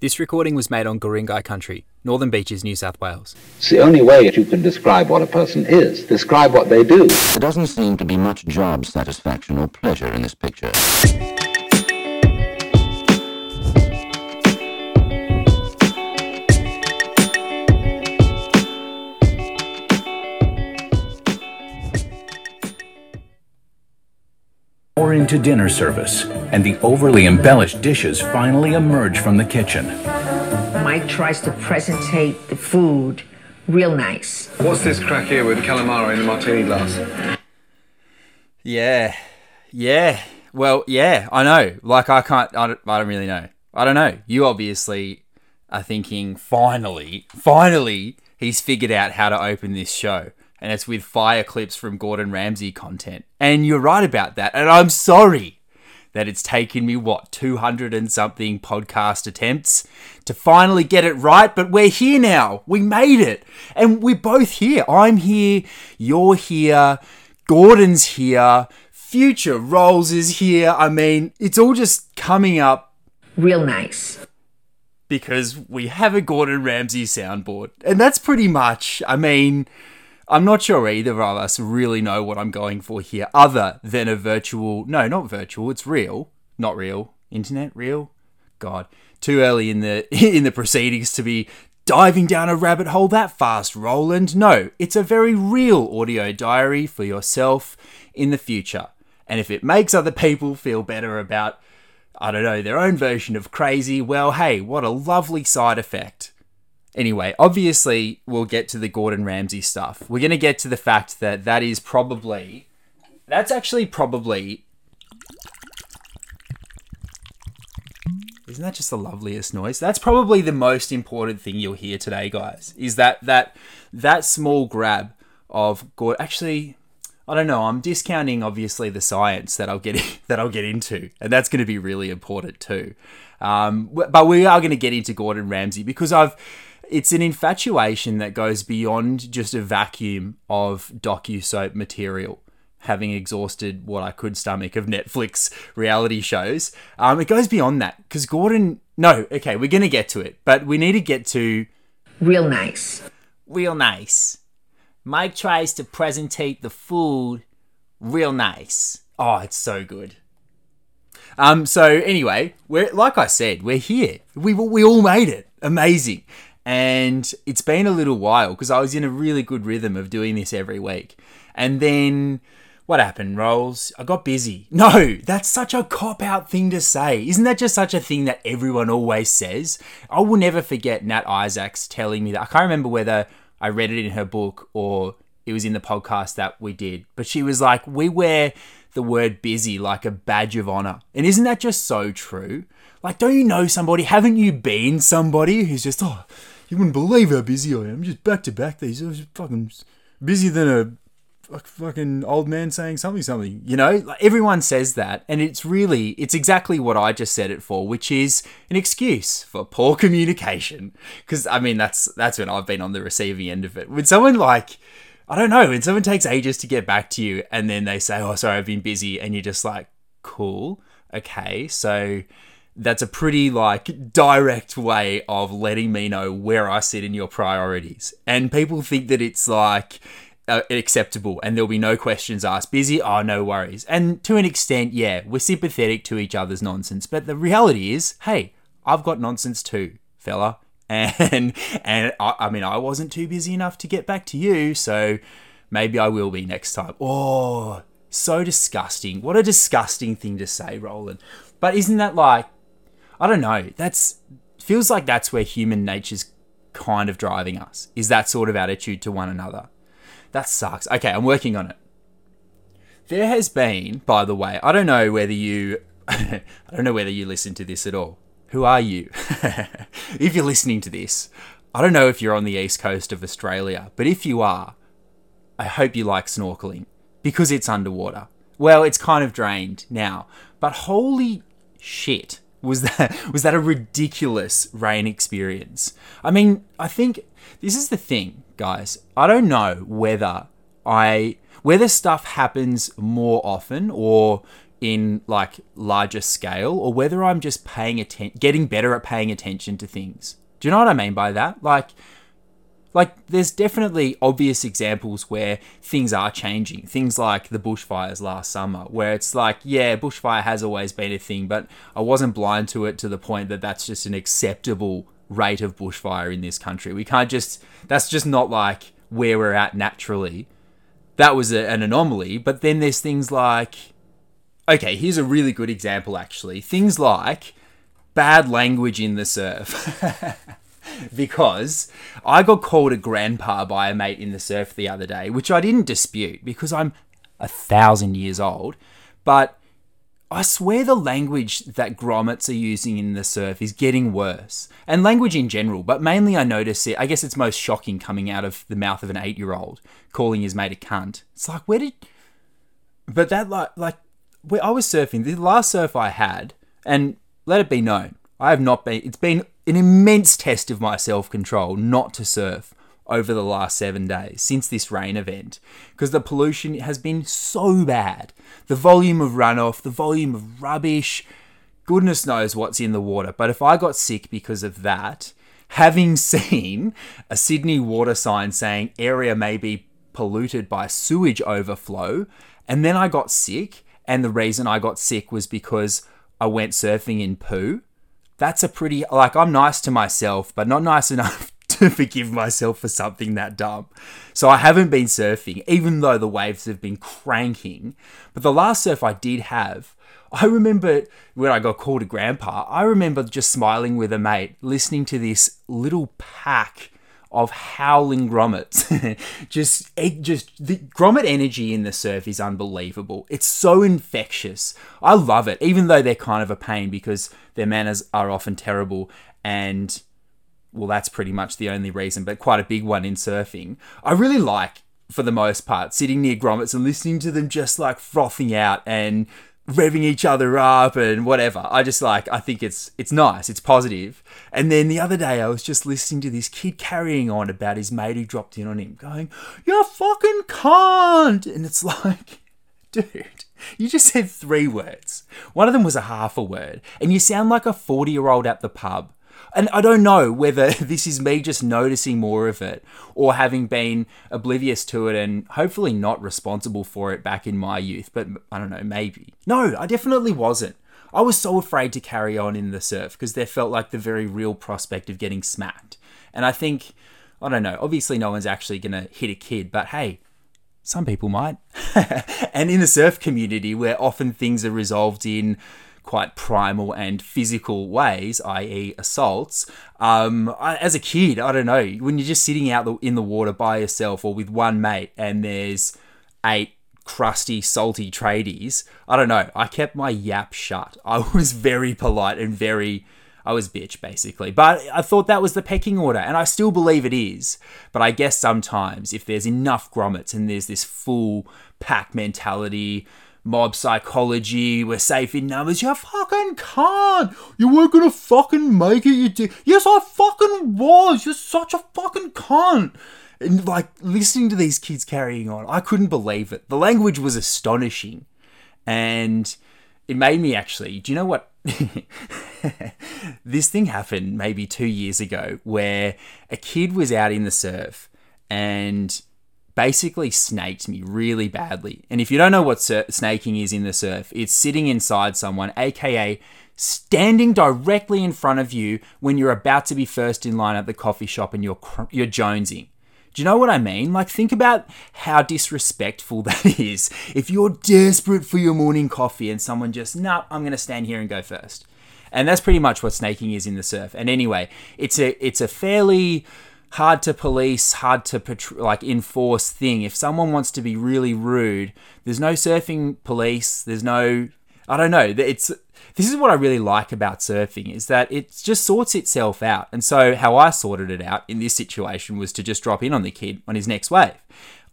This recording was made on Guringai country, Northern Beaches, New South Wales. It's the only way that you can describe what a person is. Describe what they do. There doesn't seem to be much job satisfaction or pleasure in this picture. Or into dinner service, and the overly embellished dishes finally emerge from the kitchen. Mike tries to presentate the food real nice. What's this crack here with calamari in the martini glass? Yeah, yeah. Well, yeah, I know. Like, I can't, I don't, I don't really know. I don't know. You obviously are thinking, finally, finally, he's figured out how to open this show. And it's with fire clips from Gordon Ramsay content. And you're right about that. And I'm sorry that it's taken me, what, 200 and something podcast attempts to finally get it right. But we're here now. We made it. And we're both here. I'm here. You're here. Gordon's here. Future Rolls is here. I mean, it's all just coming up Real nice. because we have a Gordon Ramsay soundboard. And that's pretty much, I mean, I'm not sure either of us really know what I'm going for here, other than a virtual, no, not virtual, it's real, not real, internet, real? God, too early in the in the proceedings to be diving down a rabbit hole that fast, Roland. No, it's a very real audio diary for yourself in the future. And if it makes other people feel better about I don't know, their own version of crazy, well, hey, what a lovely side effect. Anyway, obviously, we'll get to the Gordon Ramsay stuff. We're going to get to the fact that that is probably, that's actually probably, isn't that just the loveliest noise? That's probably the most important thing you'll hear today, guys. Is that that that small grab of Gordon? Actually, I don't know. I'm discounting obviously the science that I'll get that I'll get into, and that's going to be really important too. Um, but we are going to get into Gordon Ramsay because I've it's an infatuation that goes beyond just a vacuum of docu soap material. Having exhausted what I could stomach of Netflix reality shows, um, it goes beyond that because Gordon. No, okay, we're going to get to it, but we need to get to Real nice. real nice. Mike tries to presentate the food real nice. Oh, it's so good. Um, so anyway, we're like I said, we're here. We we all made it. Amazing. And it's been a little while because I was in a really good rhythm of doing this every week. And then what happened, Rolls? I got busy. No, that's such a cop out thing to say. Isn't that just such a thing that everyone always says? I will never forget Nat Isaacs telling me that. I can't remember whether I read it in her book or it was in the podcast that we did, but she was like, We wear the word busy like a badge of honor. And isn't that just so true? Like, don't you know somebody? Haven't you been somebody who's just, oh, you wouldn't believe how busy I am. Just back to back these. I was fucking busier than a fuck- fucking old man saying something something you know like everyone says that and it's really it's exactly what i just said it for which is an excuse for poor communication because i mean that's that's when i've been on the receiving end of it when someone like i don't know when someone takes ages to get back to you and then they say oh sorry i've been busy and you're just like cool okay so that's a pretty like direct way of letting me know where I sit in your priorities. And people think that it's like uh, acceptable and there'll be no questions asked. Busy? Oh, no worries. And to an extent, yeah, we're sympathetic to each other's nonsense. But the reality is, hey, I've got nonsense too, fella. And and I, I mean, I wasn't too busy enough to get back to you, so maybe I will be next time. Oh, so disgusting. What a disgusting thing to say, Roland. But isn't that like I don't know. That's feels like that's where human nature's kind of driving us. Is that sort of attitude to one another. That sucks. Okay, I'm working on it. There has been, by the way, I don't know whether you I don't know whether you listen to this at all. Who are you? if you're listening to this, I don't know if you're on the east coast of Australia, but if you are, I hope you like snorkeling because it's underwater. Well, it's kind of drained now, but holy shit, was that was that a ridiculous rain experience? I mean, I think this is the thing, guys. I don't know whether I whether stuff happens more often or in like larger scale or whether I'm just paying attention, getting better at paying attention to things. Do you know what I mean by that? Like, like there's definitely obvious examples where things are changing. Things like the bushfires last summer, where it's like, yeah, bushfire has always been a thing, but I wasn't blind to it to the point that that's just an acceptable rate of bushfire in this country. We can't just, that's just not like where we're at naturally. That was a, an anomaly. But then there's things like, okay, here's a really good example actually. Things like bad language in the surf. because I got called a grandpa by a mate in the surf the other day, which I didn't dispute because I'm a thousand years old. But I swear the language that grommets are using in the surf is getting worse. And language in general, but mainly I notice it, I guess it's most shocking coming out of the mouth of an eight year old calling his mate a cunt. It's like, where did. But that, like, like, where I was surfing, the last surf I had, and let it be known, I have not been, it's been an immense test of my self control not to surf over the last seven days since this rain event because the pollution has been so bad. The volume of runoff, the volume of rubbish, goodness knows what's in the water. But if I got sick because of that, having seen a Sydney water sign saying area may be polluted by sewage overflow, and then I got sick, and the reason I got sick was because I went surfing in poo. That's a pretty, like, I'm nice to myself, but not nice enough to forgive myself for something that dumb. So I haven't been surfing, even though the waves have been cranking. But the last surf I did have, I remember when I got called a grandpa, I remember just smiling with a mate, listening to this little pack of howling grommets. just, just the grommet energy in the surf is unbelievable. It's so infectious. I love it, even though they're kind of a pain because their manners are often terrible and well, that's pretty much the only reason, but quite a big one in surfing. I really like, for the most part, sitting near grommets and listening to them just like frothing out and revving each other up and whatever. I just like I think it's it's nice, it's positive. And then the other day I was just listening to this kid carrying on about his mate who dropped in on him, going, You fucking can't and it's like, dude, you just said three words. One of them was a half a word, and you sound like a 40 year old at the pub. And I don't know whether this is me just noticing more of it or having been oblivious to it and hopefully not responsible for it back in my youth, but I don't know, maybe. No, I definitely wasn't. I was so afraid to carry on in the surf because there felt like the very real prospect of getting smacked. And I think, I don't know, obviously no one's actually going to hit a kid, but hey, some people might. and in the surf community, where often things are resolved in quite primal and physical ways, i.e., assaults. Um, I, as a kid, I don't know, when you're just sitting out the, in the water by yourself or with one mate and there's eight crusty, salty tradies, I don't know, I kept my yap shut. I was very polite and very. I was bitch basically. But I thought that was the pecking order, and I still believe it is. But I guess sometimes if there's enough grommets and there's this full pack mentality, mob psychology, we're safe in numbers. You fucking can't. You weren't gonna fucking make it, you did. Yes, I fucking was. You're such a fucking cunt. And like listening to these kids carrying on, I couldn't believe it. The language was astonishing. And it made me actually, do you know what? this thing happened maybe two years ago where a kid was out in the surf and basically snaked me really badly. And if you don't know what sur- snaking is in the surf, it's sitting inside someone, aka standing directly in front of you when you're about to be first in line at the coffee shop and you're cr- you're jonesing. Do you know what I mean? Like, think about how disrespectful that is. If you're desperate for your morning coffee and someone just, nah, I'm to stand here and go first. And that's pretty much what snaking is in the surf. And anyway, it's a it's a fairly hard to police, hard to like enforce thing. If someone wants to be really rude, there's no surfing police. There's no, I don't know. It's this is what I really like about surfing is that it just sorts itself out. And so how I sorted it out in this situation was to just drop in on the kid on his next wave.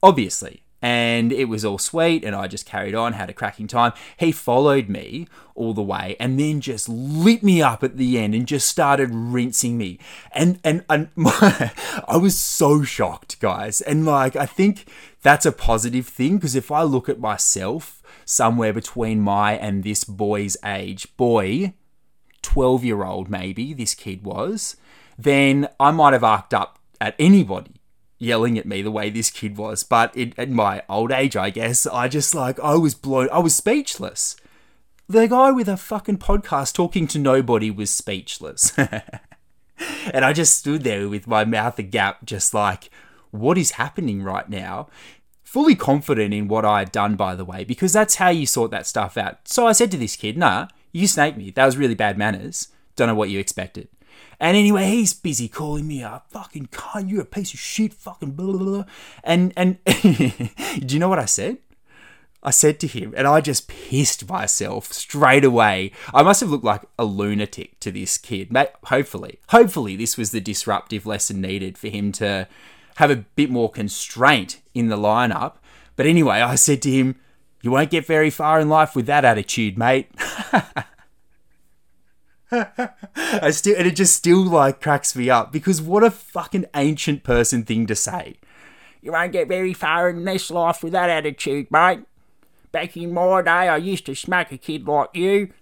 Obviously, and it was all sweet and I just carried on, had a cracking time. He followed me all the way and then just lit me up at the end and just started rinsing me. And and, and my, I was so shocked, guys. And like I think that's a positive thing because if I look at myself somewhere between my and this boy's age, boy, 12 year old maybe, this kid was, then I might have arced up at anybody yelling at me the way this kid was. But in, in my old age, I guess, I just like, I was blown, I was speechless. The guy with a fucking podcast talking to nobody was speechless. and I just stood there with my mouth agape, just like, what is happening right now? Fully confident in what I had done, by the way, because that's how you sort that stuff out. So I said to this kid, nah, you snaked me. That was really bad manners. Don't know what you expected. And anyway, he's busy calling me a fucking cunt. You're a piece of shit. Fucking blah blah blah. And and do you know what I said? I said to him, and I just pissed myself straight away. I must have looked like a lunatic to this kid. Mate, hopefully, hopefully, this was the disruptive lesson needed for him to have a bit more constraint in the lineup. But anyway, I said to him, "You won't get very far in life with that attitude, mate." I still, and it just still like cracks me up because what a fucking ancient person thing to say. You won't get very far in this life with that attitude, mate. Back in my day, I used to smack a kid like you.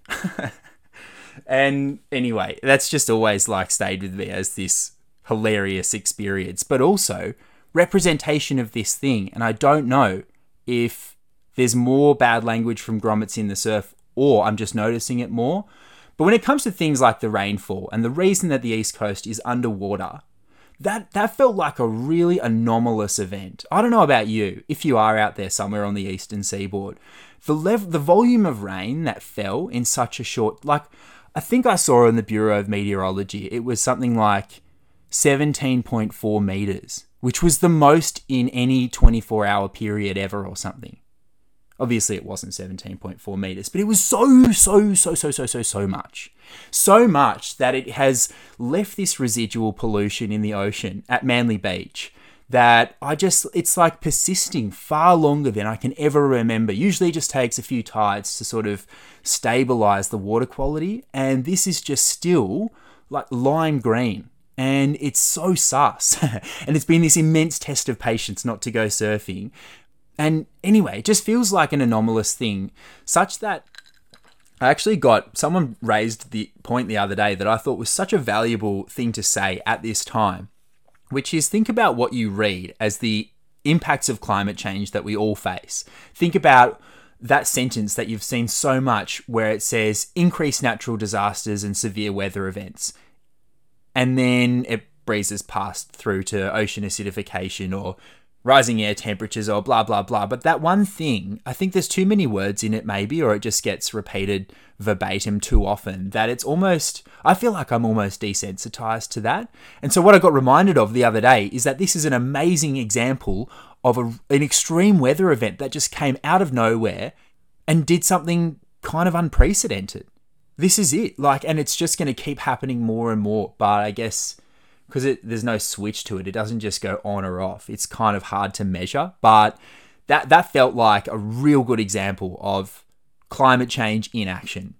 and anyway, that's just always like stayed with me as this hilarious experience, but also representation of this thing. And I don't know if there's more bad language from grommets in the surf or I'm just noticing it more. But when it comes to things like the rainfall and the reason that the East Coast is underwater, that that felt like a really anomalous event. I don't know about you, if you are out there somewhere on the eastern seaboard, the lev- the volume of rain that fell in such a short like I think I saw in the Bureau of Meteorology, it was something like 17.4 meters, which was the most in any 24 hour period ever or something. Obviously, it wasn't 17.4 meters, but it was so, so, so, so, so, so, so much. So much that it has left this residual pollution in the ocean at Manly Beach that I just, it's like persisting far longer than I can ever remember. Usually it just takes a few tides to sort of stabilize the water quality. And this is just still like lime green. And it's so sus. and it's been this immense test of patience not to go surfing. And anyway, it just feels like an anomalous thing, such that I actually got someone raised the point the other day that I thought was such a valuable thing to say at this time, which is think about what you read as the impacts of climate change that we all face. Think about that sentence that you've seen so much where it says increased natural disasters and severe weather events. And then it breezes past through to ocean acidification or rising air temperatures or blah blah blah. But that one thing i think there's too many words in it maybe or it just gets repeated verbatim too often that it's almost i feel like i'm almost desensitized to that. And so what i got reminded of the other day is that this is an amazing example of a, an extreme weather event that just came out of nowhere and did something kind of unprecedented. This is it. Like and it's just going to keep happening more and more. But i guess because there's no switch to it. It doesn't just go on or off. It's kind of hard to measure, but that that felt like a real good example of climate change in action.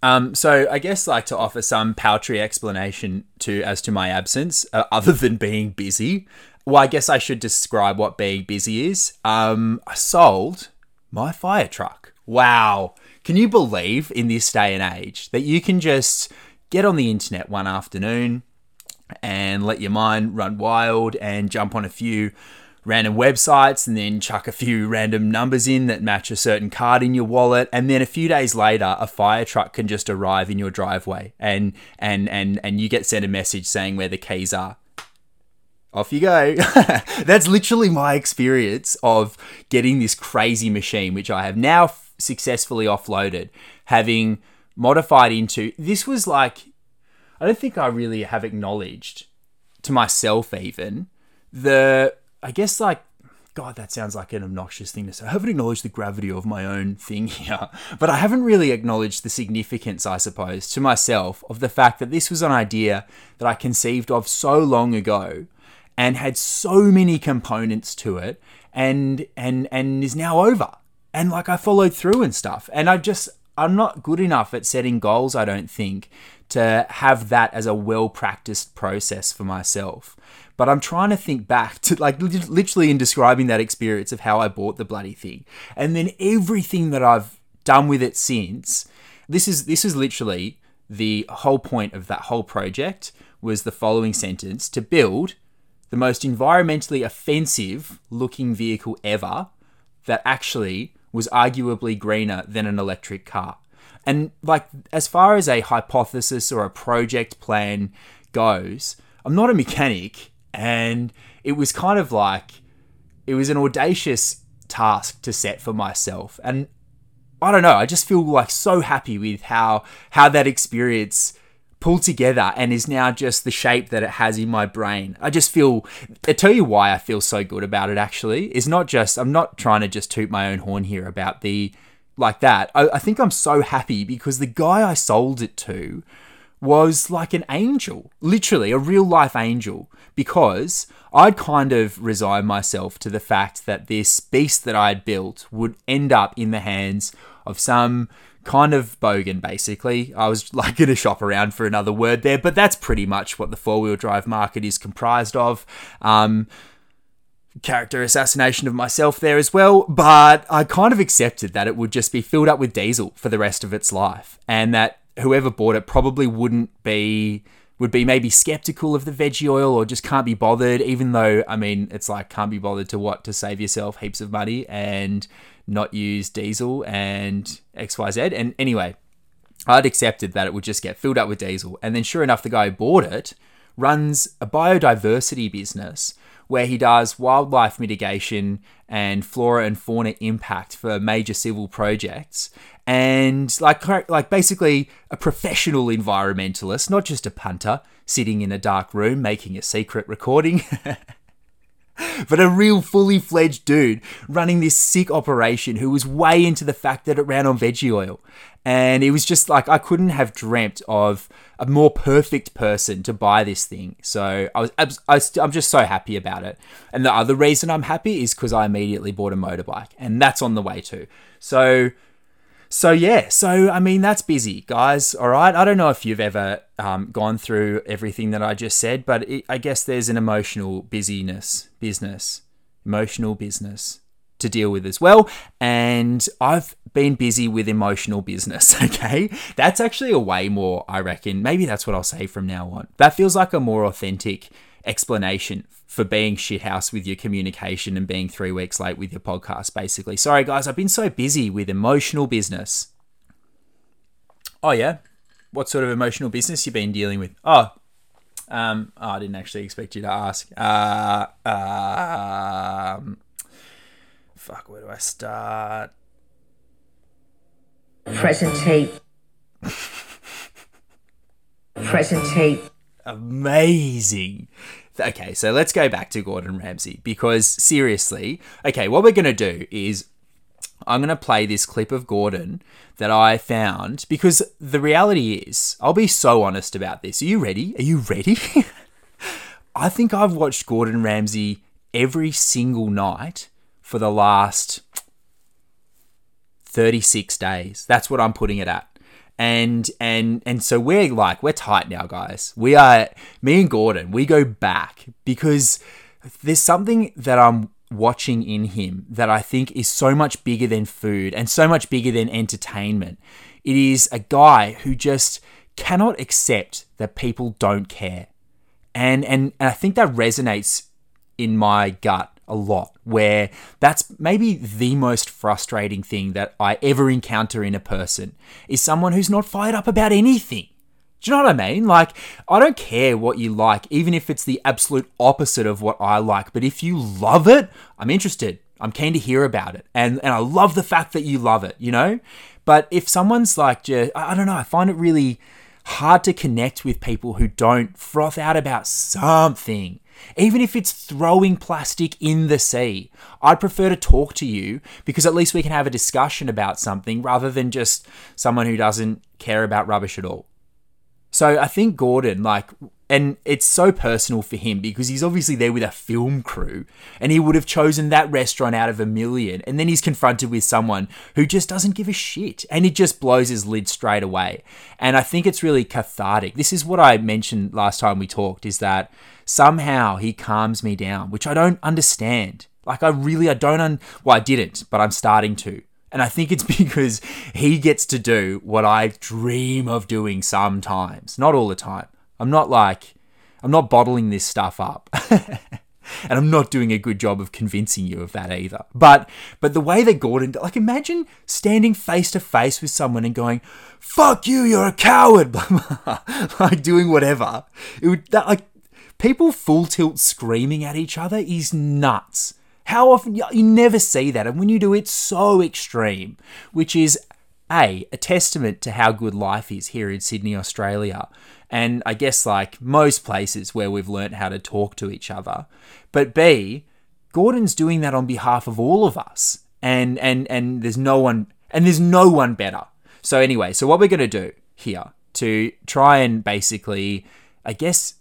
Um, so I guess like to offer some paltry explanation to as to my absence, uh, other than being busy. Well, I guess I should describe what being busy is. Um, I sold my fire truck. Wow. Can you believe in this day and age that you can just get on the internet one afternoon, and let your mind run wild and jump on a few random websites and then chuck a few random numbers in that match a certain card in your wallet and then a few days later a fire truck can just arrive in your driveway and and and and you get sent a message saying where the keys are off you go. That's literally my experience of getting this crazy machine, which I have now f- successfully offloaded, having modified into. This was like I don't think I really have acknowledged to myself even the I guess like God, that sounds like an obnoxious thing to say. I haven't acknowledged the gravity of my own thing here, but I haven't really acknowledged the significance, I suppose, to myself of the fact that this was an idea that I conceived of so long ago and had so many components to it and and and is now over. And like I followed through and stuff. And I just I'm not good enough at setting goals, I don't think, to have that as a well practiced process for myself. but I'm trying to think back to like literally in describing that experience of how I bought the bloody thing. And then everything that I've done with it since. This is this is literally the whole point of that whole project was the following sentence to build the most environmentally offensive looking vehicle ever that actually was arguably greener than an electric car. And like as far as a hypothesis or a project plan goes, I'm not a mechanic and it was kind of like it was an audacious task to set for myself. And I don't know, I just feel like so happy with how how that experience pulled together and is now just the shape that it has in my brain. I just feel I tell you why I feel so good about it actually. Is not just I'm not trying to just toot my own horn here about the like that. I, I think I'm so happy because the guy I sold it to was like an angel, literally a real life angel, because I'd kind of resigned myself to the fact that this beast that I had built would end up in the hands of some kind of bogan, basically. I was like going to shop around for another word there, but that's pretty much what the four wheel drive market is comprised of. Um, character assassination of myself there as well, but I kind of accepted that it would just be filled up with diesel for the rest of its life and that whoever bought it probably wouldn't be would be maybe skeptical of the veggie oil or just can't be bothered even though I mean it's like can't be bothered to what to save yourself heaps of money and not use diesel and XYZ and anyway I'd accepted that it would just get filled up with diesel. And then sure enough the guy who bought it runs a biodiversity business where he does wildlife mitigation and flora and fauna impact for major civil projects. And like like basically a professional environmentalist not just a punter sitting in a dark room making a secret recording but a real fully fledged dude running this sick operation who was way into the fact that it ran on veggie oil. And it was just like I couldn't have dreamt of a more perfect person to buy this thing. So I was I am just so happy about it. And the other reason I'm happy is because I immediately bought a motorbike, and that's on the way too. So so yeah, so I mean that's busy, guys. All right, I don't know if you've ever um, gone through everything that I just said, but it, I guess there's an emotional busyness, business, emotional business to deal with as well. And I've been busy with emotional business. Okay, that's actually a way more. I reckon maybe that's what I'll say from now on. That feels like a more authentic explanation for being shithouse with your communication and being three weeks late with your podcast, basically. Sorry, guys, I've been so busy with emotional business. Oh, yeah? What sort of emotional business you've been dealing with? Oh, um, oh, I didn't actually expect you to ask. Uh, uh, um, fuck, where do I start? Presentate. Presentate. Amazing. Okay, so let's go back to Gordon Ramsay because seriously, okay, what we're going to do is I'm going to play this clip of Gordon that I found because the reality is, I'll be so honest about this. Are you ready? Are you ready? I think I've watched Gordon Ramsay every single night for the last 36 days. That's what I'm putting it at and and and so we're like we're tight now guys. We are me and gordon we go back because there's something that i'm watching in him that i think is so much bigger than food and so much bigger than entertainment. It is a guy who just cannot accept that people don't care. And and, and i think that resonates in my gut a lot, where that's maybe the most frustrating thing that I ever encounter in a person is someone who's not fired up about anything. Do you know what I mean? Like, I don't care what you like, even if it's the absolute opposite of what I like. But if you love it, I'm interested. I'm keen to hear about it. And, and I love the fact that you love it, you know? But if someone's like, I don't know, I find it really hard to connect with people who don't froth out about something even if it's throwing plastic in the sea. I'd prefer to talk to you because at least we can have a discussion about something rather than just someone who doesn't care about rubbish at all. So I think Gordon, like, and it's so personal for him because he's obviously there with a film crew and he would have chosen that restaurant out of a million. And then he's confronted with someone who just doesn't give a shit and it just blows his lid straight away. And i think it's really cathartic. This is what i mentioned last time we talked is that somehow he calms me down which i don't understand. Like i really i don't un- well i didn't but i'm starting to and I think it's because he gets to do what I dream of doing sometimes, not all the time. I'm not like, I'm not bottling this stuff up. and I'm not doing a good job of convincing you of that either. But but the way that Gordon like imagine standing face to face with someone and going, "Fuck you, you're a coward." like doing whatever. It would that like people full tilt screaming at each other is nuts. How often you, never see that and when you do it's so extreme, which is a a testament to how good life is here in Sydney, Australia and I guess like most places where we've learnt how to talk to each other. But B, Gordon's doing that on behalf of all of us. And and and there's no one and there's no one better. So anyway, so what we're to do here to try and basically I guess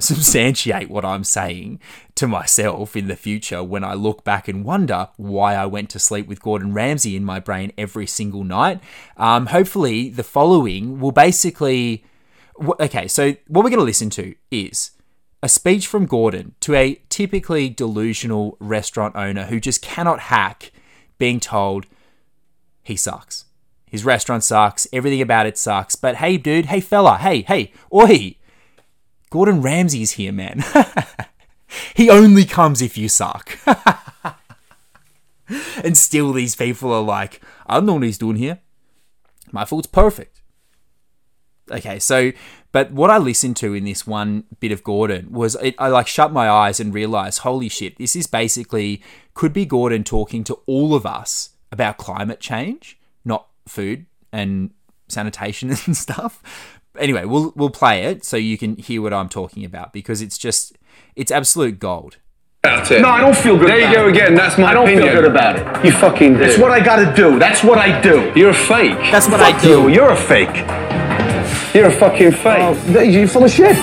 substantiate what I'm saying to myself in the future when I look back and wonder why I went to sleep with Gordon Ramsay in my brain every single night. Um, hopefully, the following will basically okay, so what we're going to listen to is a speech from Gordon to a typically delusional restaurant owner who just cannot hack being told he sucks. His restaurant sucks, everything about it sucks. But hey, dude, hey, fella, hey, hey, oi, Gordon Ramsay's here, man. he only comes if you suck. and still, these people are like, I don't know what he's doing here. My fault's perfect. Okay, so but what I listened to in this one bit of Gordon was it, I like shut my eyes and realized, holy shit, this is basically could be Gordon talking to all of us about climate change, not food and sanitation and stuff. Anyway, we'll we'll play it so you can hear what I'm talking about because it's just it's absolute gold. About it. No, I don't feel good. There you about go it. again. That's my I don't opinion. feel good about it. You fucking do. That's what I gotta do. That's what I do. You're a fake. That's what Fuck I do. you. You're a fake. You're a fucking fake. Oh, you're full of shit.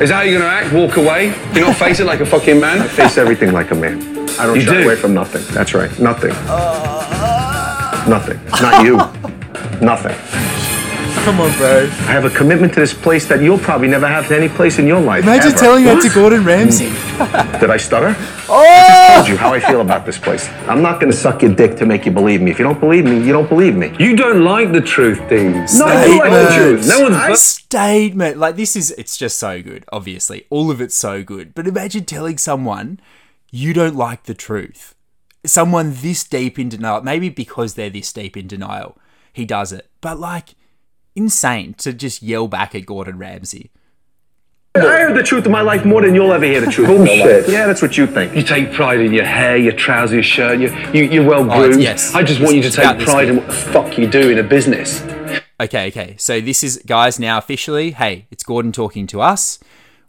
Is that how you're gonna act? Walk away? You not face it like a fucking man? I face everything like a man. I don't You shy do? away from nothing. That's right. Nothing. Nothing. Not you. Nothing. Come on, bro. I have a commitment to this place that you'll probably never have to any place in your life. Imagine ever. telling that to Gordon Ramsay. Mm. Did I stutter? Oh! I told you how I feel about this place. I'm not gonna suck your dick to make you believe me. If you don't believe me, you don't believe me. You don't like the truth, Dean. No, I do like the truth. No one's. statement. Like this is it's just so good, obviously. All of it's so good. But imagine telling someone you don't like the truth. Someone this deep in denial, maybe because they're this deep in denial, he does it. But like insane to just yell back at Gordon Ramsay. I heard the truth of my life more than you'll ever hear the truth. of your life. Yeah, that's what you think. You take pride in your hair, your trousers, your shirt. You, you, you're well Oh, groomed. yes. I just want you to take pride in what the fuck you do in a business. Okay, okay. So this is guys now officially, hey, it's Gordon talking to us.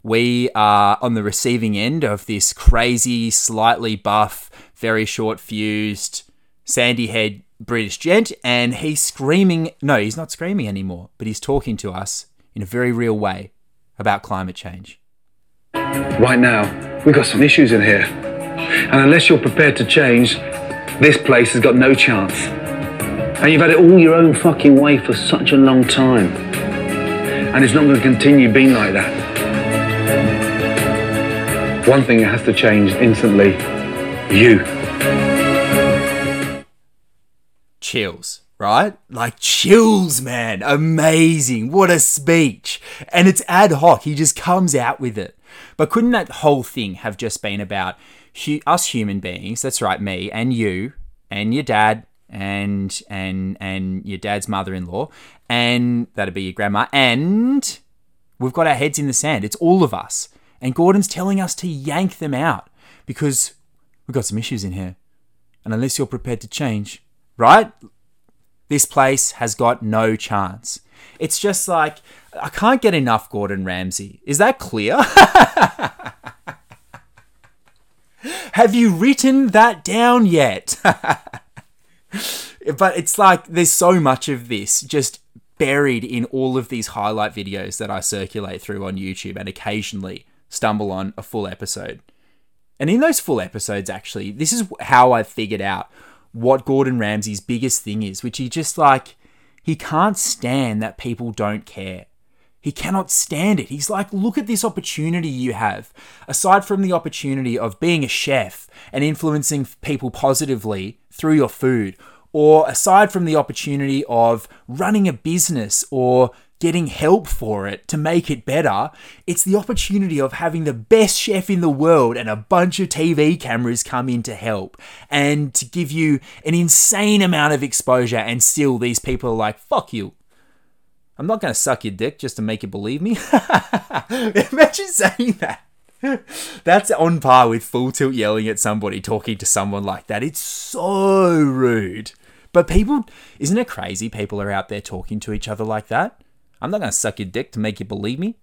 We are on the receiving end of this crazy, slightly buff, very short fused, sandy head British gent, and he's screaming. No, he's not screaming anymore, but he's talking to us in a very real way about climate change. Right now, we've got some issues in here. And unless you're prepared to change, this place has got no chance. And you've had it all your own fucking way for such a long time. And it's not going to continue being like that. One thing that has to change instantly you. Chills, right? Like chills, man. Amazing. What a speech. And it's ad hoc. He just comes out with it. But couldn't that whole thing have just been about us human beings? That's right, me and you and your dad and and and your dad's mother-in-law and that'd be your grandma and we've got our heads in the sand. It's all of us. And Gordon's telling us to yank them out because we've got some issues in here. And unless you're prepared to change, right? This place has got no chance. It's just like, I can't get enough Gordon Ramsay. Is that clear? Have you written that down yet? but it's like, there's so much of this just buried in all of these highlight videos that I circulate through on YouTube and occasionally stumble on a full episode. And in those full episodes, actually, this is how I figured out what Gordon Ramsay's biggest thing is, which he just like, he can't stand that people don't care. He cannot stand it. He's like, look at this opportunity you have. Aside from the opportunity of being a chef and influencing people positively through your food, or aside from the opportunity of running a business or getting help for it to make it better, it's the opportunity of having the best chef in the world and a bunch of TV cameras come in to help and to give you an insane amount of exposure. And still, these people are like, fuck you. I'm not going to suck your dick just to make you believe me. Imagine saying that. That's on par with full tilt yelling at somebody, talking to someone like that. It's so rude. But people, isn't it crazy? People are out there talking to each other like that. I'm not going to suck your dick to make you believe me.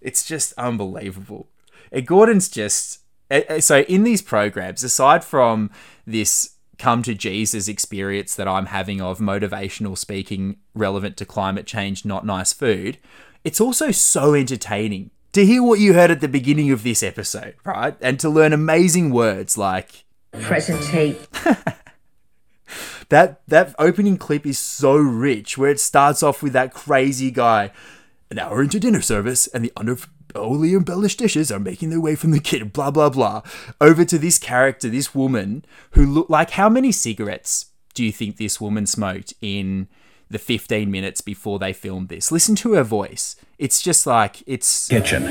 It's just unbelievable. And Gordon's just. eh, eh, So, in these programs, aside from this come to Jesus experience that I'm having of motivational speaking relevant to climate change, not nice food, it's also so entertaining to hear what you heard at the beginning of this episode, right? And to learn amazing words like Presentate that that opening clip is so rich where it starts off with that crazy guy an hour into dinner service and the underly embellished dishes are making their way from the kitchen blah blah blah over to this character this woman who looked like how many cigarettes do you think this woman smoked in the 15 minutes before they filmed this listen to her voice it's just like it's Kitchen.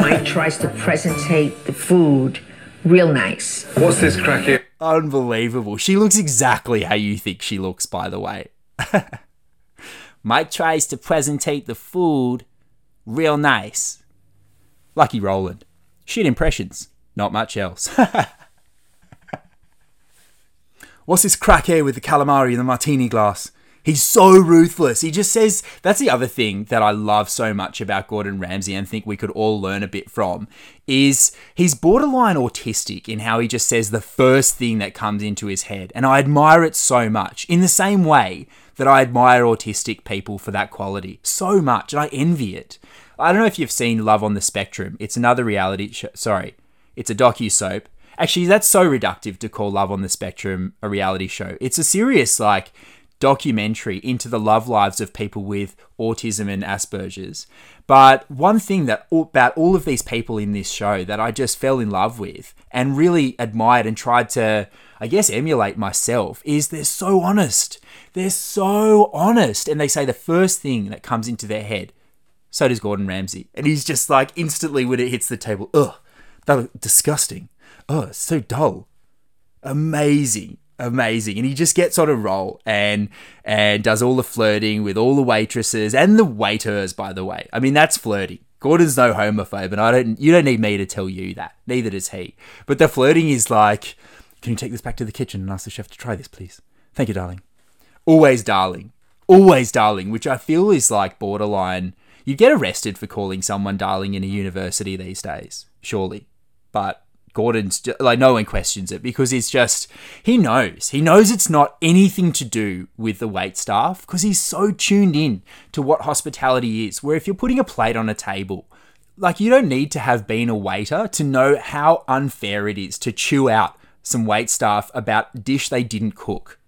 Mike tries to presentate the food real nice. What's this crack here? Unbelievable. She looks exactly how you think she looks, by the way. Mike tries to presentate the food real nice. Lucky Roland. Shit impressions. Not much else. What's this crack here with the calamari in the martini glass? He's so ruthless. He just says that's the other thing that I love so much about Gordon Ramsay and think we could all learn a bit from is he's borderline autistic in how he just says the first thing that comes into his head. And I admire it so much in the same way that I admire autistic people for that quality so much and I envy it. I don't know if you've seen Love on the Spectrum. It's another reality show. Sorry, it's a docu soap. Actually, that's so reductive to call Love on the Spectrum a reality show. It's a serious like documentary into the love lives of people with autism and Asperger's. But one thing that about all of these people in this show that I just fell in love with and really admired and tried to, I guess, emulate myself is they're so honest. They're so honest, and they say the first thing that comes into their head. So does Gordon Ramsay, and he's just like instantly when it hits the table, ugh, that looked disgusting. It's so dull amazing amazing. And he just gets on a roll and and does all the flirting with all the waitresses and the waiters by the way. I mean that's flirting. Gordon's no homophobe and i don't you don't need me to tell you that. Neither does he. But the flirting is like can you take this back to the kitchen and ask the chef to try this please? Thank you darling. Always darling. Always darling which i feel is like borderline. You'd get arrested for calling someone darling in a university these days surely. But Gordon's like no one questions it because it's just he knows he knows it's not anything to do with the wait staff because he's so tuned in to what hospitality is. Where if you're putting a plate on a table, like you don't need to have been a waiter to know how unfair it is to chew out some wait staff about dish they didn't cook.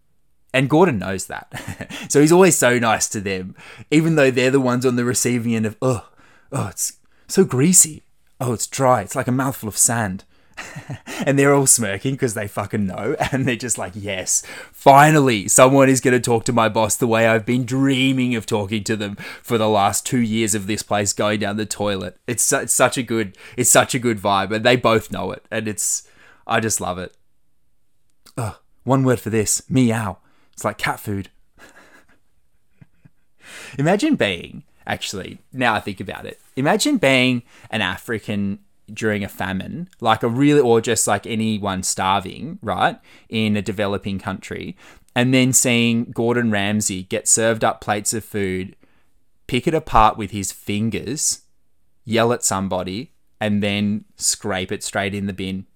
And Gordon knows that. so he's always so nice to them, even though they're the ones on the receiving end of, oh, oh, it's so greasy. Oh, it's dry. It's like a mouthful of sand. and they're all smirking because they fucking know. And they're just like, yes, finally, someone is going to talk to my boss the way I've been dreaming of talking to them for the last two years of this place going down the toilet. It's, su- it's such a good, it's such a good vibe. And they both know it. And it's, I just love it. Ugh, one word for this meow. It's like cat food. Imagine being, actually, now I think about it, imagine being an African during a famine, like a really, or just like anyone starving, right, in a developing country, and then seeing Gordon Ramsay get served up plates of food, pick it apart with his fingers, yell at somebody, and then scrape it straight in the bin.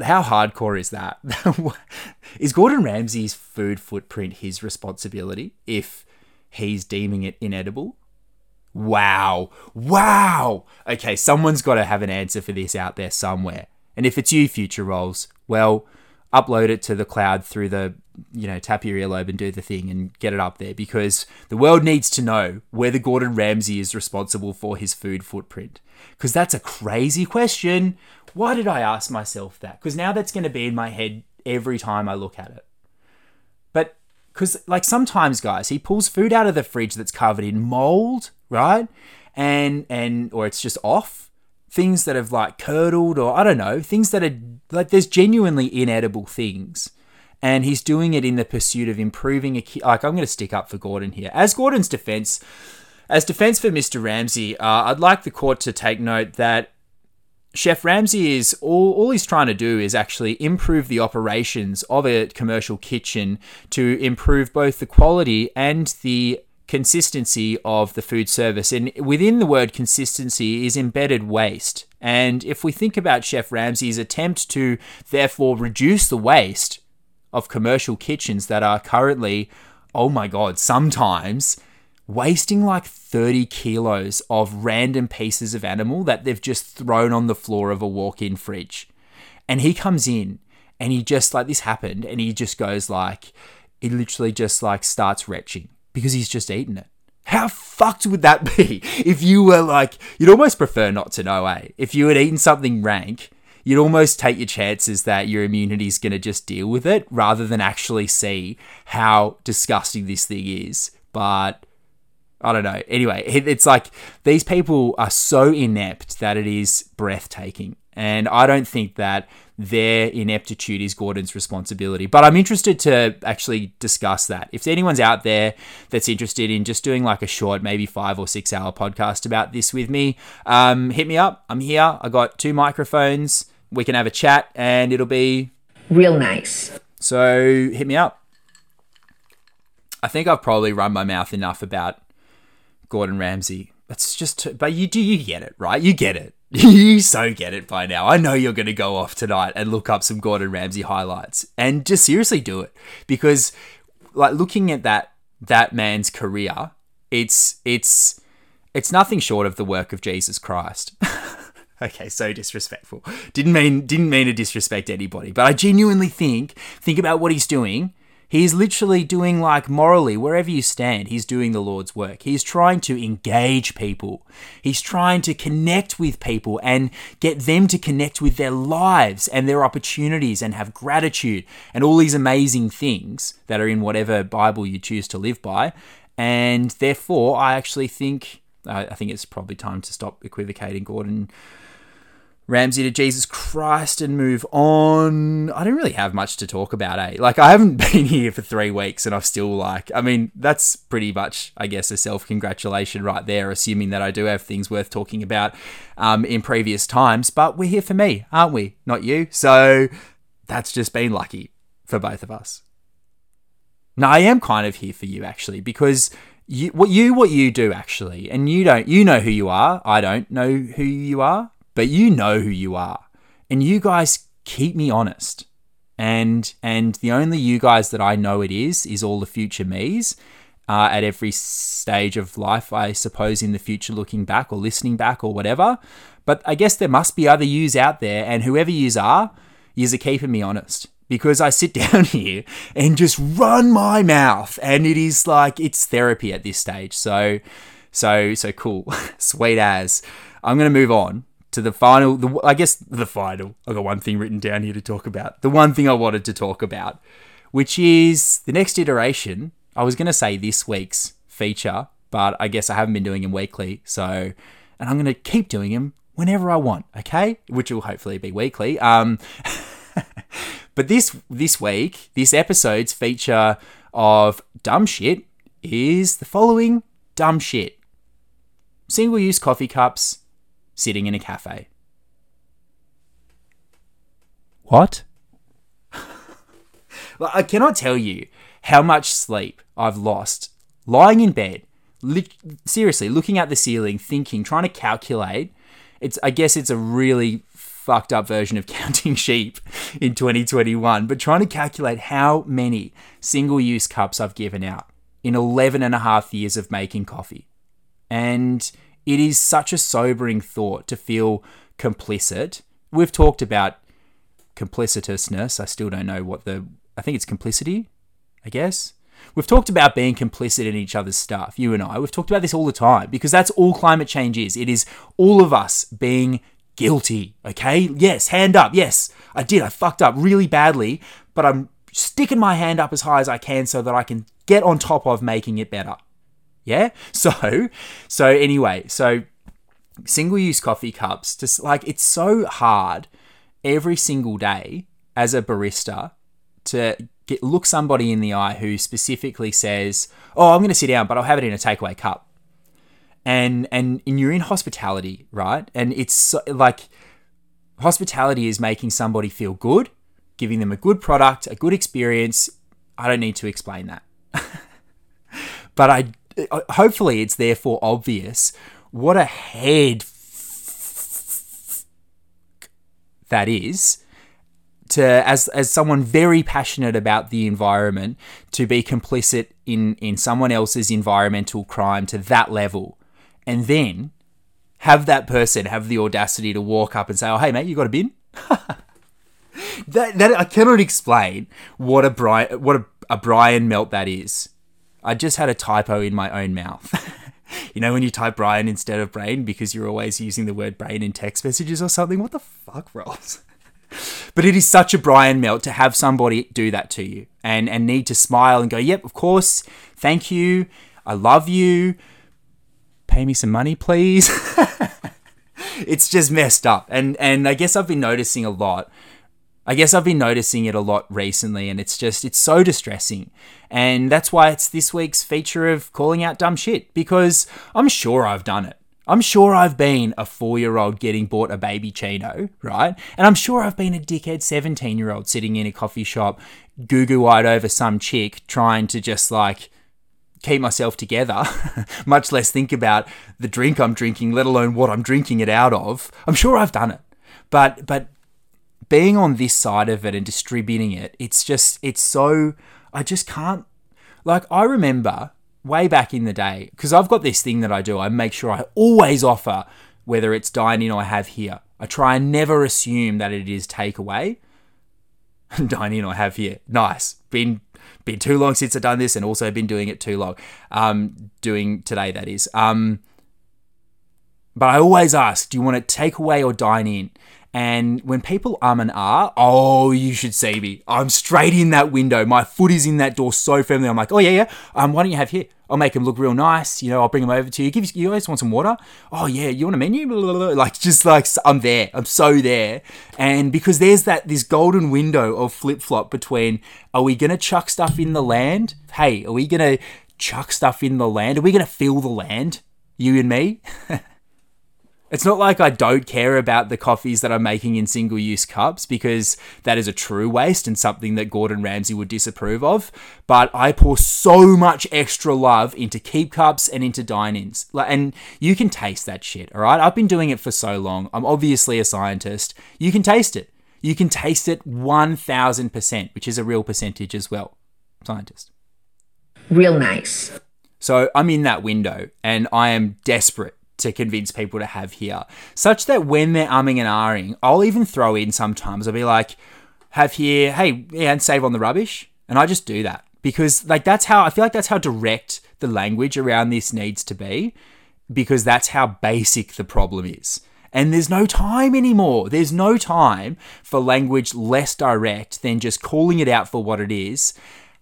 How hardcore is that? is Gordon Ramsay's food footprint his responsibility if he's deeming it inedible. Wow. Wow. Okay, someone's got to have an answer for this out there somewhere. And if it's you, future Rolls, well, upload it to the cloud through the, you know, tap your earlobe and do the thing and get it up there because the world needs to know whether Gordon Ramsay is responsible for his food footprint. Because that's a crazy question. Why did I ask myself that? Because now that's going to be in my head every time I look at it. But because like sometimes guys he pulls food out of the fridge that's covered in mold right? And and or it's just off. Things that have like curdled or i don't know things that are like there's genuinely inedible things. And he's doing it in the pursuit of improving a ki- like i'm going to stick up for gordon here. As gordon's defense as defense for mr Ramsay uh, i'd like the court to take note that Chef Ramsay is all, all he's trying to do is actually improve the operations of a commercial kitchen to improve both the quality and the consistency of the food service. And within the word consistency is embedded waste. And if we think about Chef Ramsay's attempt to therefore reduce the waste of commercial kitchens that are currently, oh my God, sometimes wasting like 30 kilos of random pieces of animal that they've just thrown on the floor of a walk in fridge. And he comes in and he just like this happened and he just goes like, he literally just like starts retching because he's just eaten it. How fucked would that be if you were like, you'd almost prefer not to know, eh? If you had eaten something rank, you'd almost take your chances that your immunity is going to just deal with it rather than actually see how disgusting this thing is. But I don't know. Anyway, it's like these people are so inept that it is breathtaking. And I don't think that their ineptitude is Gordon's responsibility. But I'm interested to actually discuss that. If anyone's out there that's interested in just doing like a short, maybe five or six hour podcast about this with me, um, hit me up. I'm here. I got two microphones. We can have a chat and it'll be real nice. So hit me up. I think I've probably run my mouth enough about Gordon Ramsay. It's just, but you do, you get it, right? You get it. you so get it by now. I know you're going to go off tonight and look up some Gordon Ramsay highlights and just seriously do it because, like, looking at that that man's career, it's it's it's nothing short of the work of Jesus Christ. okay, so disrespectful. Didn't mean didn't mean to disrespect anybody, but I genuinely think think about what he's doing He's literally doing like morally, wherever you stand, he's doing the Lord's work. He's trying to engage people. He's trying to connect with people and get them to connect with their lives and their opportunities and have gratitude and all these amazing things that are in whatever Bible you choose to live by. And therefore, I actually think uh, I think it's probably time to stop equivocating, Gordon. Ramsay to Jesus Christ and move on. I don't really have much to talk about, eh? Like, I haven't been here for three weeks and I've still, like, I mean, that's pretty much, I guess, a self congratulation right there, assuming that I do have things worth talking about um, in previous times. But we're here for me, aren't we? Not you. So that's just been lucky for both of us. Now, I am kind of here for you, actually, because you, what you, what you do, actually, and you don't, you know who you are. I don't know who you are but you know who you are. And you guys keep me honest. And and the only you guys that I know it is is all the future me's uh, at every stage of life, I suppose, in the future, looking back or listening back or whatever. But I guess there must be other yous out there, and whoever yous are, yous are keeping me honest because I sit down here and just run my mouth, and it is like it's therapy at this stage. So, so, so cool, sweet as. I'm gonna move on to the final. The, I guess the final. I got one thing written down here to talk about. The one thing I wanted to talk about, which is the next iteration. I was going to say this week's feature, but I guess I haven't been doing them weekly. So, and I'm going to keep doing them whenever I want. Okay, which will hopefully be weekly. Um, but this this week, this episode's feature of dumb shit is the following dumb shit. Single use coffee cups sitting in a cafe. What? well, I cannot tell you how much sleep I've lost lying in bed, li- seriously looking at the ceiling, thinking, trying to calculate. It's I guess it's a really fucked up version of counting sheep in 2021, but trying to calculate how many single use cups I've given out in 11 and a half years of making coffee. And it is such a sobering thought to feel complicit. We've talked about complicitousness. I still don't know what the, I think it's complicity, I guess. We've talked about being complicit in each other's stuff, you and I. We've talked about this all the time because that's all climate change is. It is all of us being guilty, okay? Yes, hand up. Yes, I did. I fucked up really badly, but I'm sticking my hand up as high as I can so that I can get on top of making it better. Yeah? So, so anyway, so single use coffee cups, just like it's so hard every single day as a barista to get, look somebody in the eye who specifically says, "Oh, I'm going to sit down, but I'll have it in a takeaway cup." And and and you're in hospitality, right? And it's so, like hospitality is making somebody feel good, giving them a good product, a good experience. I don't need to explain that. but I Uh, hopefully it's therefore obvious what a head that is to as as someone very passionate about the environment to be complicit in in someone else's environmental crime to that level. And then have that person have the audacity to walk up and say oh hey mate you got a bin? That, that I cannot explain what a Brian what a, a Brian melt that is I just had a typo in my own mouth you know when you type Brian instead of brain because you're always using the word brain in text messages or something what the fuck Rolls but it is such a Brian melt to have somebody do that to you and and need to smile and go, "Yep, of course. Thank you. I love you. Pay me some money, please." it's just messed up. And and I guess I've been noticing a lot. I guess I've been noticing it a lot recently and it's just it's so distressing. And that's why it's this week's feature of calling out dumb shit because I'm sure I've done it. I'm sure I've been a four year old getting bought a baby chino, right? And I'm sure I've been a dickhead 17 year old sitting in a coffee shop, goo goo eyed over some chick, trying to just like keep myself together, much less think about the drink I'm drinking, let alone what I'm drinking it out of. I'm sure I've done it. But, but, being on this side of it and distributing it, it's just, it's so, I just can't, like, I remember way back in the day, because I've got this thing that I do, I make sure I always offer, whether it's dine in or I have here. I try and never assume that it is takeaway. dine in or have here. Nice. Been been too long since I've done this and also been doing it too long. Um, doing today, that is. Um, but I always ask, do you want to take away or dine in? And when people um and ah, oh, you should see me. I'm straight in that window. My foot is in that door so firmly. I'm like, oh yeah, yeah. Um, why don't you have here? I'll make them look real nice. You know, I'll bring them over to you. Give you, you guys want some water? Oh yeah, you want a menu? Like just like I'm there. I'm so there. And because there's that this golden window of flip flop between, are we gonna chuck stuff in the land? Hey, are we gonna chuck stuff in the land? Are we gonna fill the land? You and me? It's not like I don't care about the coffees that I'm making in single use cups because that is a true waste and something that Gordon Ramsay would disapprove of. But I pour so much extra love into keep cups and into dine ins. And you can taste that shit, all right? I've been doing it for so long. I'm obviously a scientist. You can taste it. You can taste it 1000%, which is a real percentage as well. Scientist. Real nice. So I'm in that window and I am desperate to convince people to have here, such that when they're umming and ahhing, I'll even throw in sometimes. I'll be like, have here, hey, yeah, and save on the rubbish. And I just do that because, like, that's how I feel like that's how direct the language around this needs to be because that's how basic the problem is. And there's no time anymore. There's no time for language less direct than just calling it out for what it is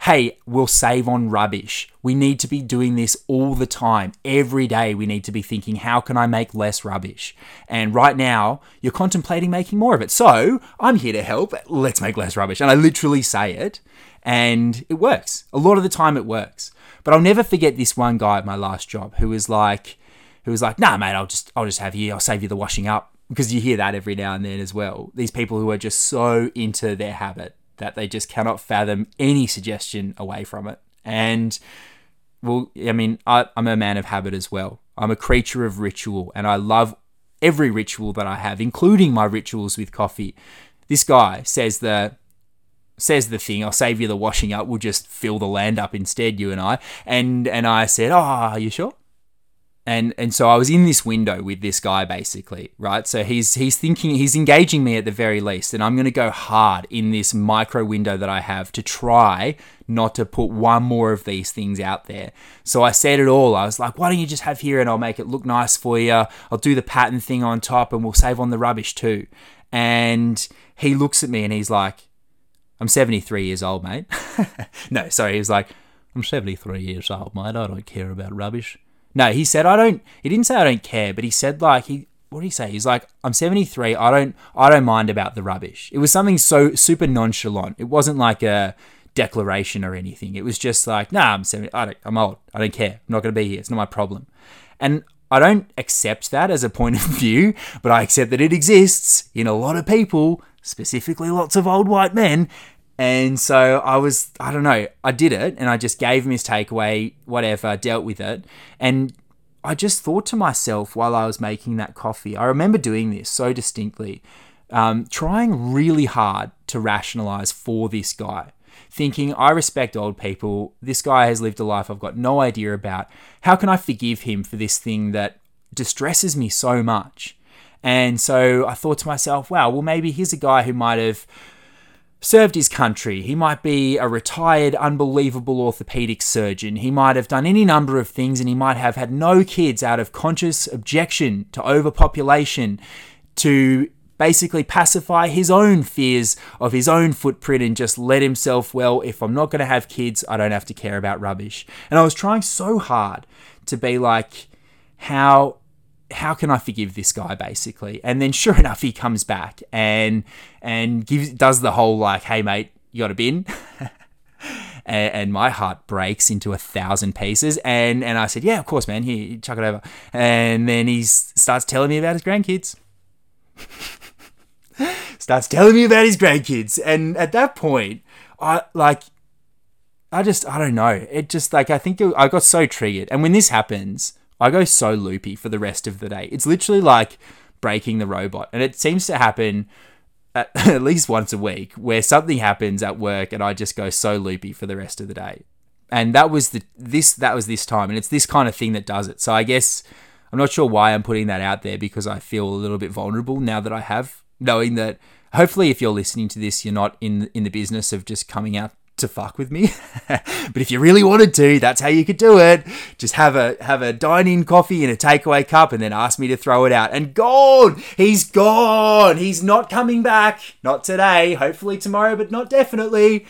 hey, we'll save on rubbish. We need to be doing this all the time. Every day, we need to be thinking, how can I make less rubbish? And right now, you're contemplating making more of it. So I'm here to help. Let's make less rubbish. And I literally say it, and it works. A lot of the time, it works. But I'll never forget this one guy at my last job who was like, who was like, nah, mate, I'll just, I'll just have you, I'll save you the washing up. Because you hear that every now and then as well. These people who are just so into their habit that they just cannot fathom any suggestion away from it. And well, I mean, I, I'm a man of habit as well. I'm a creature of ritual, and I love every ritual that I have, including my rituals with coffee. This guy says the says the thing, I'll save you the washing up. We'll just fill the land up instead, you and I. And and I said, Oh, are you sure? And and so I was in this window with this guy basically, right? So he's he's thinking he's engaging me at the very least, and I'm gonna go hard in this micro window that I have to try not to put one more of these things out there. So I said it all. I was like, why don't you just have here and I'll make it look nice for you. I'll do the pattern thing on top and we'll save on the rubbish too. And he looks at me and he's like, I'm 73 years old, mate. no, sorry. He was like, I'm 73 years old, mate. I don't care about rubbish. No, he said, I don't, he didn't say I don't care, but he said like, he, what did he say? He's like, I'm 73. I don't, I don't mind about the rubbish. It was something so super nonchalant. It wasn't like a declaration or anything. It was just like, nah, I'm 70. I don't, I'm old. I don't care. I'm not to be here. It's not my problem. And I don't accept that as a point of view, but I accept that it exists in a lot of people, specifically lots of old white men. And so I was, I don't know, I did it and I just gave him his takeaway, whatever, dealt with it. And I just thought to myself while I was making that coffee, I remember doing this so distinctly, um, trying really hard to rationalize for this guy thinking, I respect old people. This guy has lived a life I've got no idea about. How can I forgive him for this thing that distresses me so much? And so I thought to myself, wow, well, maybe here's a guy who might have served his country. He might be a retired, unbelievable orthopedic surgeon. He might have done any number of things and he might have had no kids out of conscious objection to overpopulation, to basically pacify his own fears of his own footprint and just let himself, well, if I'm not going to have kids, I don't have to care about rubbish. And I was trying so hard to be like, how how can I forgive this guy basically? And then sure enough, he comes back and and gives does the whole like, hey mate, you got a bin? and, and, my heart breaks into a thousand pieces. And and I said, yeah, of course, man. Here, chuck it over. And then he starts telling me about his grandkids. starts telling me about his grandkids, and at that point, I like. I just, I don't know. It just like, I think it, I got so triggered. And when this happens, I go so loopy for the rest of the day. It's literally like breaking the robot. And it seems to happen at, at least once a week where something happens at work and I just go so loopy for the rest of the day. And that was the this that was this time and it's this kind of thing that does it. So I guess I'm not sure why I'm putting that out there because I feel a little bit vulnerable now that I have knowing that hopefully if you're listening to this you're not in in the business of just coming out to fuck with me. but if you really wanted to, that's how you could do it. Just have a have a dine-in coffee in a takeaway cup and then ask me to throw it out. And gone! He's gone! He's not coming back. Not today. Hopefully tomorrow, but not definitely.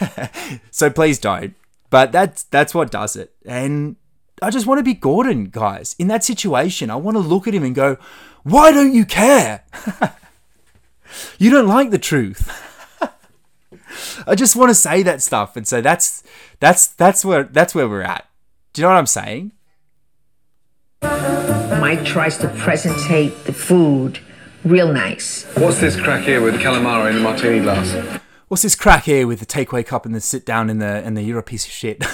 so please don't. But that's that's what does it. And I just want to be Gordon, guys. In that situation, I want to look at him and go, "Why don't you care?" you don't like the truth. I just want to say that stuff, and so that's that's that's where that's where we're at. Do you know what I'm saying? Mike tries to presentate the food real nice. What's this crack here with the calamari in the martini glass? What's this crack here with the takeaway cup and the sit down in the and the you're a piece of shit.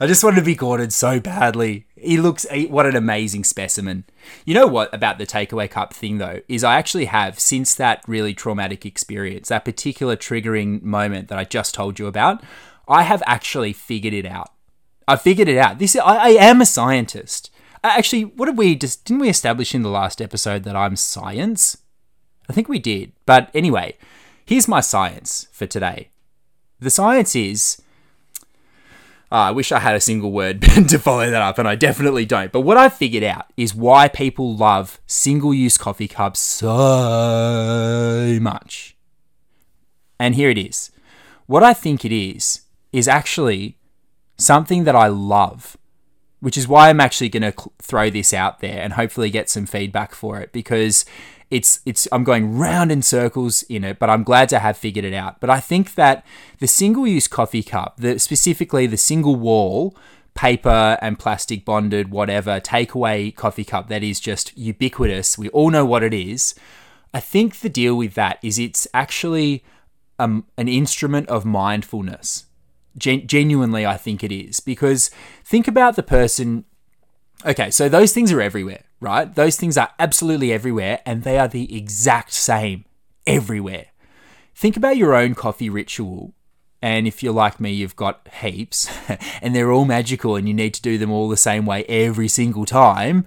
I just wanted to be Gordon so badly. He looks what an amazing specimen. You know what about the takeaway cup thing though is I actually have since that really traumatic experience, that particular triggering moment that I just told you about, I have actually figured it out. I figured it out. This I, I am a scientist. Uh, actually, what did we just didn't we establish in the last episode that I'm science? I think we did. But anyway, here's my science for today. The science is uh, I wish I had a single word to follow that up, and I definitely don't. But what I figured out is why people love single use coffee cups so much. And here it is. What I think it is, is actually something that I love, which is why I'm actually going to cl- throw this out there and hopefully get some feedback for it because it's it's I'm going round in circles in it, but I'm glad to have figured it out. But I think that the single-use coffee cup, the, specifically the single wall paper and plastic bonded whatever takeaway coffee cup that is just ubiquitous. We all know what it is. I think the deal with that is it's actually um, an instrument of mindfulness. Gen- genuinely, I think it is because think about the person Okay, so those things are everywhere, right? Those things are absolutely everywhere and they are the exact same everywhere. think about your own coffee ritual. And if you're like me, you've got heaps and they're all magical and you need to do them all the same way every single time.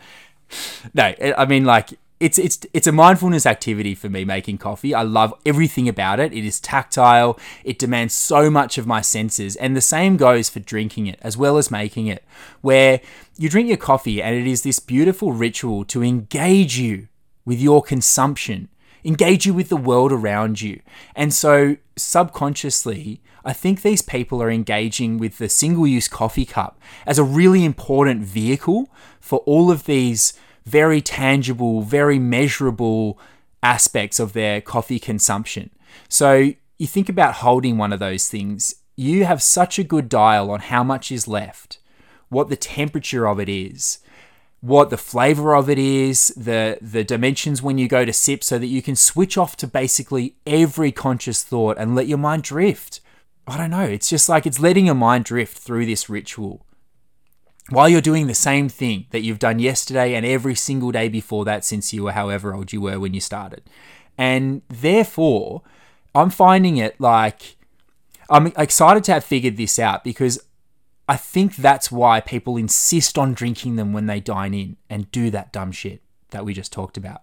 No, I mean, like, it's it's it's a mindfulness activity for me making coffee. I love everything about it. It is tactile. It demands so much of my senses, and the same goes for drinking it as well as making it. Where you drink your coffee and it is this beautiful ritual to engage you with your consumption, engage you with the world around you. And so subconsciously, I think these people are engaging with the single-use coffee cup as a really important vehicle for all of these very tangible, very measurable aspects of their coffee consumption. So you think about holding one of those things, you have such a good dial on how much is left, what the temperature of it is, what the flavor of it is, the the dimensions when you go to sip so that you can switch off to basically every conscious thought and let your mind drift. I don't know, it's just like it's letting your mind drift through this ritual while you're doing the same thing that you've done yesterday and every single day before that since you were however old you were when you started. And therefore, I'm finding it like I'm excited to have figured this out because I think that's why people insist on drinking them when they dine in and do that dumb shit that we just talked about.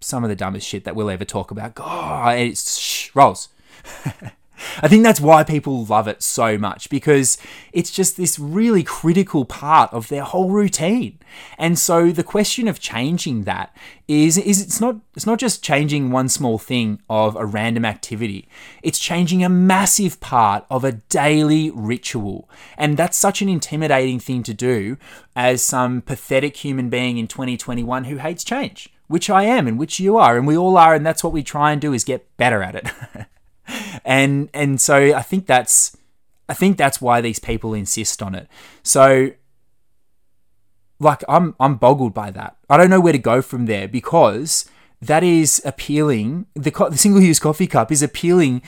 Some of the dumbest shit that we'll ever talk about. God, it's shh, rolls. I think that's why people love it so much because it's just this really critical part of their whole routine. And so the question of changing that is is it's not it's not just changing one small thing of a random activity. It's changing a massive part of a daily ritual. And that's such an intimidating thing to do as some pathetic human being in 2021 who hates change, which I am and which you are and we all are and that's what we try and do is get better at it. and and so I think that's I think that's why these people insist on it. So like I'm I'm boggled by that. I don't know where to go from there because that is appealing. The, co- the single use coffee cup is appealing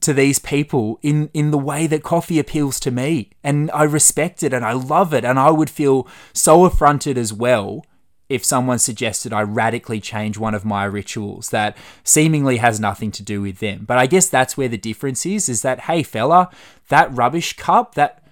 to these people in in the way that coffee appeals to me, and I respect it and I love it, and I would feel so affronted as well if someone suggested I radically change one of my rituals that seemingly has nothing to do with them. But I guess that's where the difference is is that, hey, fella, that rubbish cup, that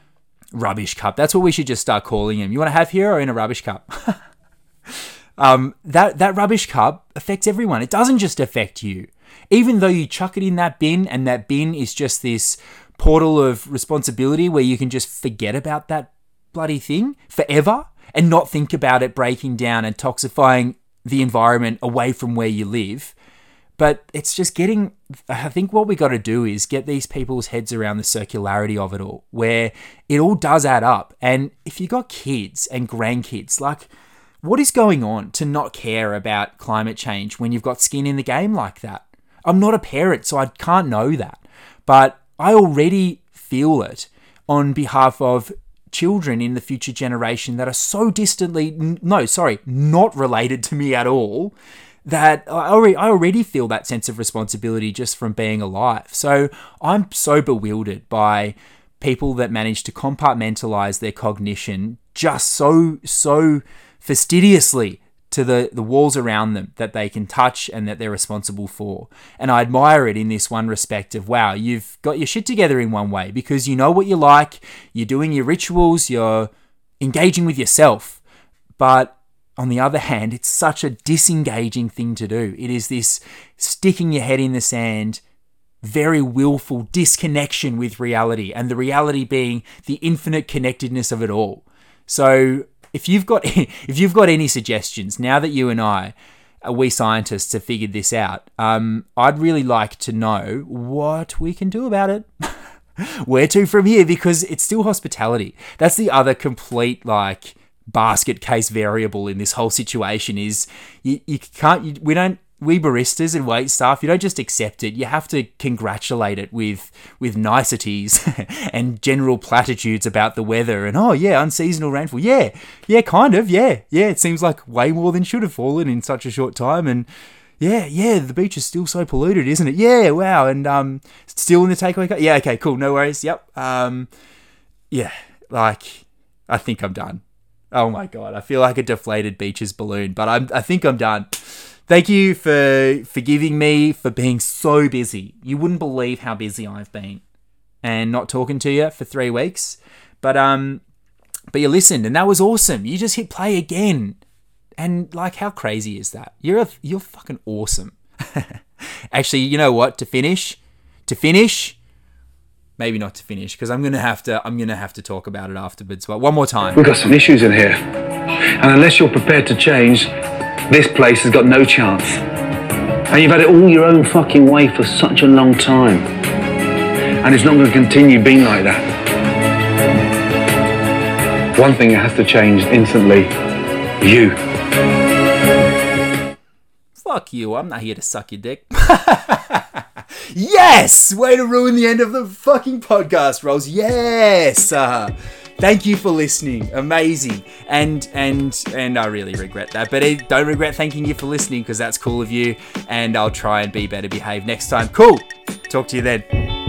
rubbish cup, that's what we should just start calling him. You want to have hero in a rubbish cup? um, that, that rubbish cup affects everyone. It doesn't just affect you. Even though you chuck it in that bin and that bin is just this portal of responsibility where you can just forget about that bloody thing forever and not think about it breaking down and toxifying the environment away from where you live. But it's just getting, I think what we got to do is get these people's heads around the circularity of it all, where it all does add up. And if you got kids and grandkids, like, what is going on to not care about climate change when you've got skin in the game like that? I'm not a parent, so I can't know that. But I already feel it on behalf of children in the future generation that are so distantly, no, sorry, not related to me at all, that I already, I already feel that sense of responsibility just from being alive. So I'm so bewildered by people that manage to compartmentalize their cognition just so, so fastidiously to the, the walls around them that they can touch and that they're responsible for. And I admire it in this one respect of wow, you've got your shit together in one way because you know what you like, you're doing your rituals, you're engaging with yourself. But on the other hand, it's such a disengaging thing to do. It is this sticking your head in the sand, very willful disconnection with reality, and the reality being the infinite connectedness of it all. So if you've got if you've got any suggestions now that you and I, we scientists, have figured this out, um, I'd really like to know what we can do about it. Where to from here? Because it's still hospitality. That's the other complete like basket case variable in this whole situation is you, you can't you, we don't we baristas and wait staff, you don't just accept it. You have to congratulate it with with niceties and general platitudes about the weather. And oh yeah, unseasonal rainfall. Yeah, yeah, kind of. Yeah, yeah. It seems like way more than should have fallen in such a short time. And yeah, yeah, the beach is still so polluted, isn't it? Yeah, wow. And um, still in the takeaway. Yeah, okay, cool. No worries. Yep. Um, yeah, like I think I'm done. Oh my god, I feel like a deflated beaches balloon, but I'm I think I'm done. Thank you for forgiving me for being so busy. You wouldn't believe how busy I've been and not talking to you for three weeks. But um, but you listened and that was awesome. You just hit play again, and like how crazy is that? You're a, you're fucking awesome. Actually, you know what? To finish, to finish, maybe not to finish because I'm gonna have to I'm gonna have to talk about it afterwards. But one more time. We've got some issues in here. And unless you're prepared to change, this place has got no chance. And you've had it all your own fucking way for such a long time. And it's not going to continue being like that. One thing that has to change instantly you. Fuck you. I'm not here to suck your dick. yes! Way to ruin the end of the fucking podcast, Rolls. Yes! Uh, thank you for listening. Amazing. And and and I really regret that. But I don't regret thanking you for listening because that's cool of you. And I'll try and be better behaved next time. Cool. Talk to you then.